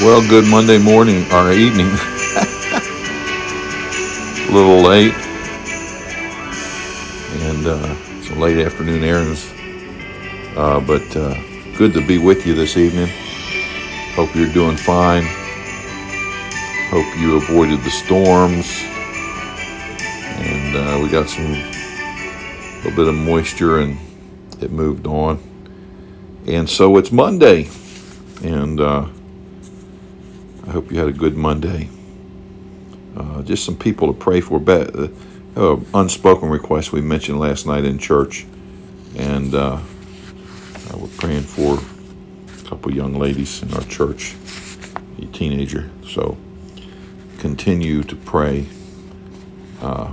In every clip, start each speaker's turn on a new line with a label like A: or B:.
A: Well, good Monday morning or evening. a little late, and uh, it's a late afternoon errands. Uh, but uh, good to be with you this evening. Hope you're doing fine. Hope you avoided the storms, and uh, we got some a little bit of moisture, and it moved on. And so it's Monday, and uh, I hope you had a good Monday. Uh, just some people to pray for. Be- uh, unspoken request we mentioned last night in church, and uh, we're praying for a couple young ladies in our church, a teenager. So continue to pray uh,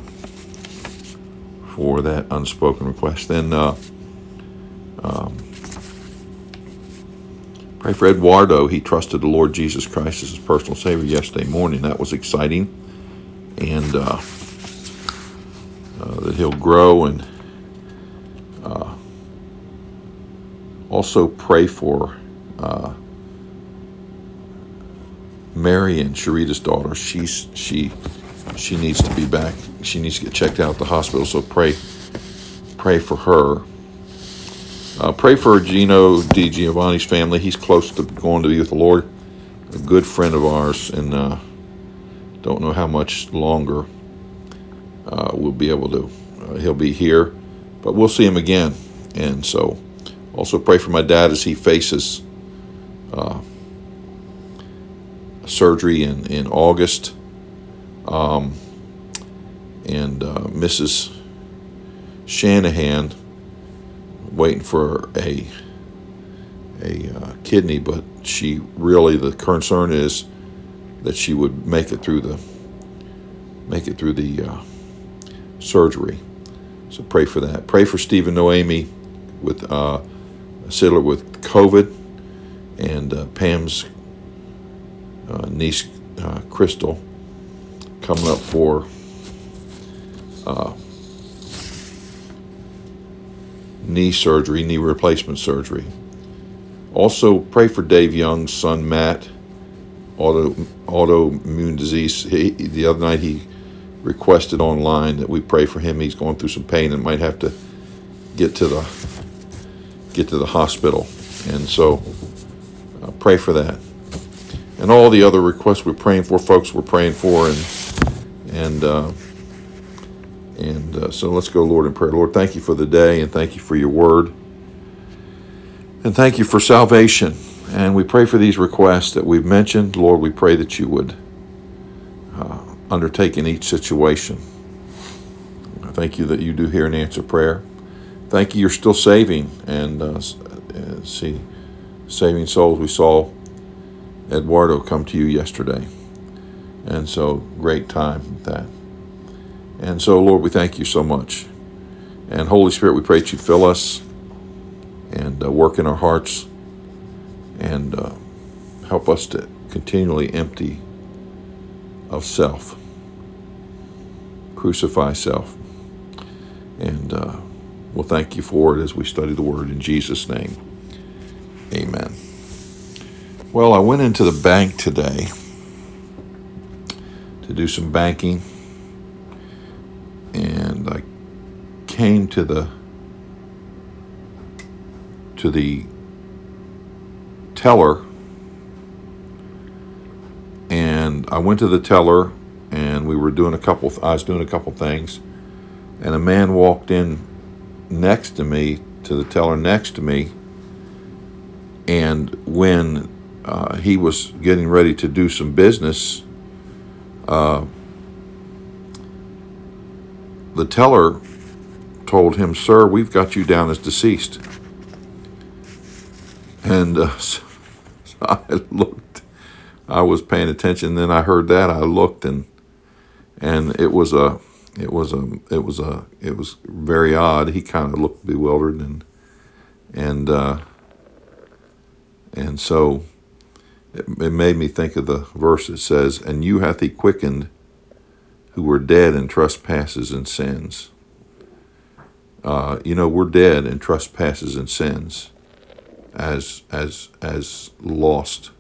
A: for that unspoken request. Then uh, um, Pray for Eduardo. He trusted the Lord Jesus Christ as his personal Savior yesterday morning. That was exciting. And uh, uh, that he'll grow and uh, also pray for uh, and Sharita's daughter. She's she she needs to be back. She needs to get checked out at the hospital. So pray pray for her. Uh, pray for Gino Di Giovanni's family. He's close to going to be with the Lord. A good friend of ours, and uh, don't know how much longer uh, we'll be able to. Uh, he'll be here, but we'll see him again. And so, also pray for my dad as he faces uh, surgery in in August. Um, and uh, Mrs. Shanahan waiting for a a uh, kidney, but she really the concern is that she would make it through the make it through the uh, surgery. So pray for that. Pray for Stephen Noemi with uh, Sidler with COVID and uh, Pam's uh, niece uh, Crystal coming up for uh, knee surgery, knee replacement surgery. Also, pray for Dave Young's son Matt, auto autoimmune disease. He, the other night he requested online that we pray for him. He's going through some pain and might have to get to the get to the hospital, and so uh, pray for that. And all the other requests we're praying for, folks, we're praying for, and and. Uh, and uh, so let's go, Lord, in prayer. Lord, thank you for the day and thank you for your word. And thank you for salvation. And we pray for these requests that we've mentioned. Lord, we pray that you would uh, undertake in each situation. I thank you that you do hear and answer prayer. Thank you, you're still saving and uh, uh see, saving souls. We saw Eduardo come to you yesterday. And so, great time that. And so, Lord, we thank you so much. And Holy Spirit, we pray that you fill us and uh, work in our hearts and uh, help us to continually empty of self, crucify self. And uh, we'll thank you for it as we study the word in Jesus' name. Amen. Well, I went into the bank today to do some banking and I came to the to the teller. And I went to the teller and we were doing a couple I was doing a couple things. And a man walked in next to me to the teller next to me. And when uh, he was getting ready to do some business uh, the teller told him, Sir, we've got you down as deceased. And uh, so I looked, I was paying attention. Then I heard that. I looked and and it was a it was a it was a it was very odd. He kind of looked bewildered and and uh, and so it, it made me think of the verse that says, "And you hath he quickened who were dead in trespasses and sins. Uh, you know, we're dead in trespasses and sins as as as lost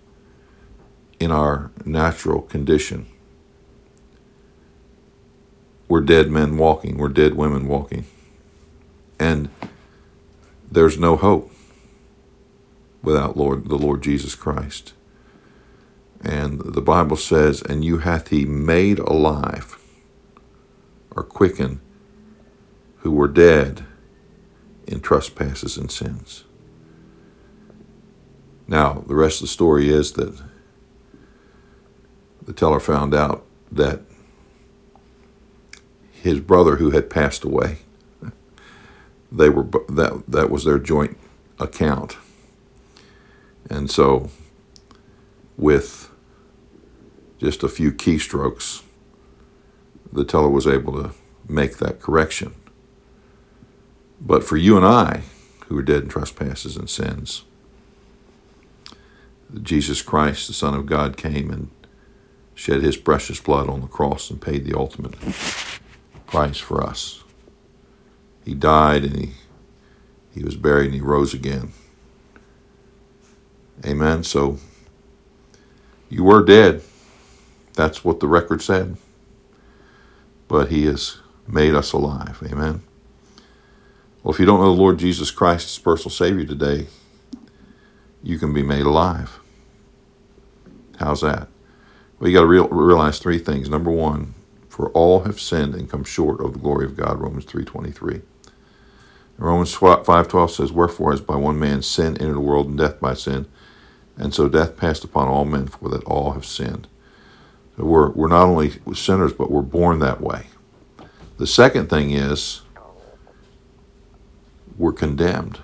A: in our natural condition. We're dead men walking, we're dead women walking. And there's no hope without Lord the Lord Jesus Christ. And the Bible says, And you hath he made alive or quickened who were dead in trespasses and sins. Now, the rest of the story is that the teller found out that his brother who had passed away they were that that was their joint account and so with just a few keystrokes the teller was able to make that correction but for you and I who are dead in trespasses and sins Jesus Christ the son of God came and shed his precious blood on the cross and paid the ultimate price for us. He died and he he was buried and he rose again. Amen. So you were dead. That's what the record said. But he has made us alive. Amen. Well, if you don't know the Lord Jesus Christ as personal Savior today, you can be made alive. How's that? Well, you got to real, realize three things. Number one, for all have sinned and come short of the glory of God. Romans three twenty three. Romans five twelve says, "Wherefore, as by one man sin entered the world, and death by sin, and so death passed upon all men, for that all have sinned." So we're we're not only sinners, but we're born that way. The second thing is we're condemned.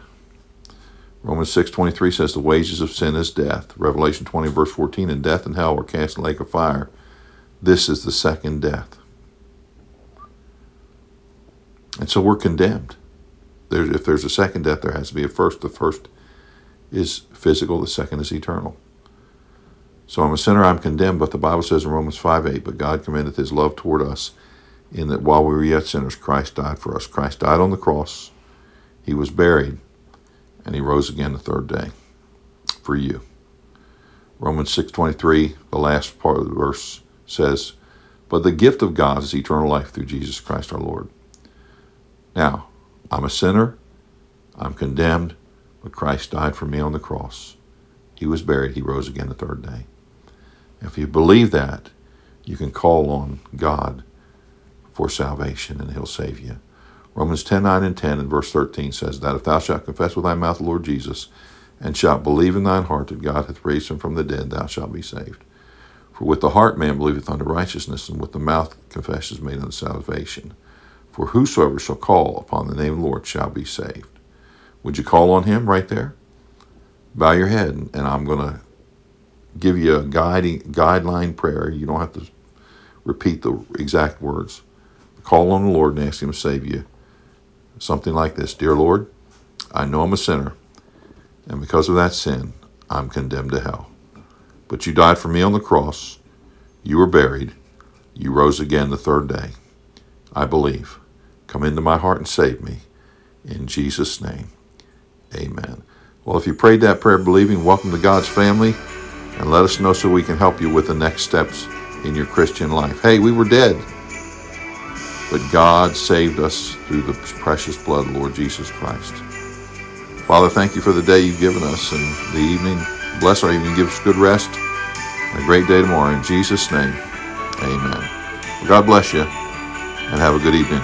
A: Romans 6.23 says the wages of sin is death. Revelation 20 verse 14, and death and hell were cast in lake of fire. This is the second death. And so we're condemned. There's, if there's a second death, there has to be a first. The first is physical, the second is eternal. So I'm a sinner, I'm condemned, but the Bible says in Romans 5 8, but God commendeth his love toward us in that while we were yet sinners, Christ died for us. Christ died on the cross, he was buried, and he rose again the third day for you. Romans 6:23, the last part of the verse says, "But the gift of God is eternal life through Jesus Christ our Lord." Now, I'm a sinner, I'm condemned, but Christ died for me on the cross. He was buried, he rose again the third day. If you believe that, you can call on God for salvation and he'll save you. Romans 10 9 and 10 and verse 13 says that if thou shalt confess with thy mouth the Lord Jesus, and shalt believe in thine heart that God hath raised him from the dead, thou shalt be saved. For with the heart man believeth unto righteousness, and with the mouth confession is made unto salvation. For whosoever shall call upon the name of the Lord shall be saved. Would you call on him right there? Bow your head, and I'm going to give you a guiding guideline prayer. You don't have to repeat the exact words. Call on the Lord and ask him to save you something like this Dear Lord, I know I'm a sinner, and because of that sin, I'm condemned to hell. But you died for me on the cross, you were buried, you rose again the third day. I believe. Come into my heart and save me. In Jesus' name, amen. Well, if you prayed that prayer believing, welcome to God's family, and let us know so we can help you with the next steps in your Christian life. Hey, we were dead. But God saved us through the precious blood of Lord Jesus Christ. Father, thank you for the day you've given us and the evening. Bless our evening. Give us good rest and a great day tomorrow. In Jesus' name, amen. God bless you and have a good evening.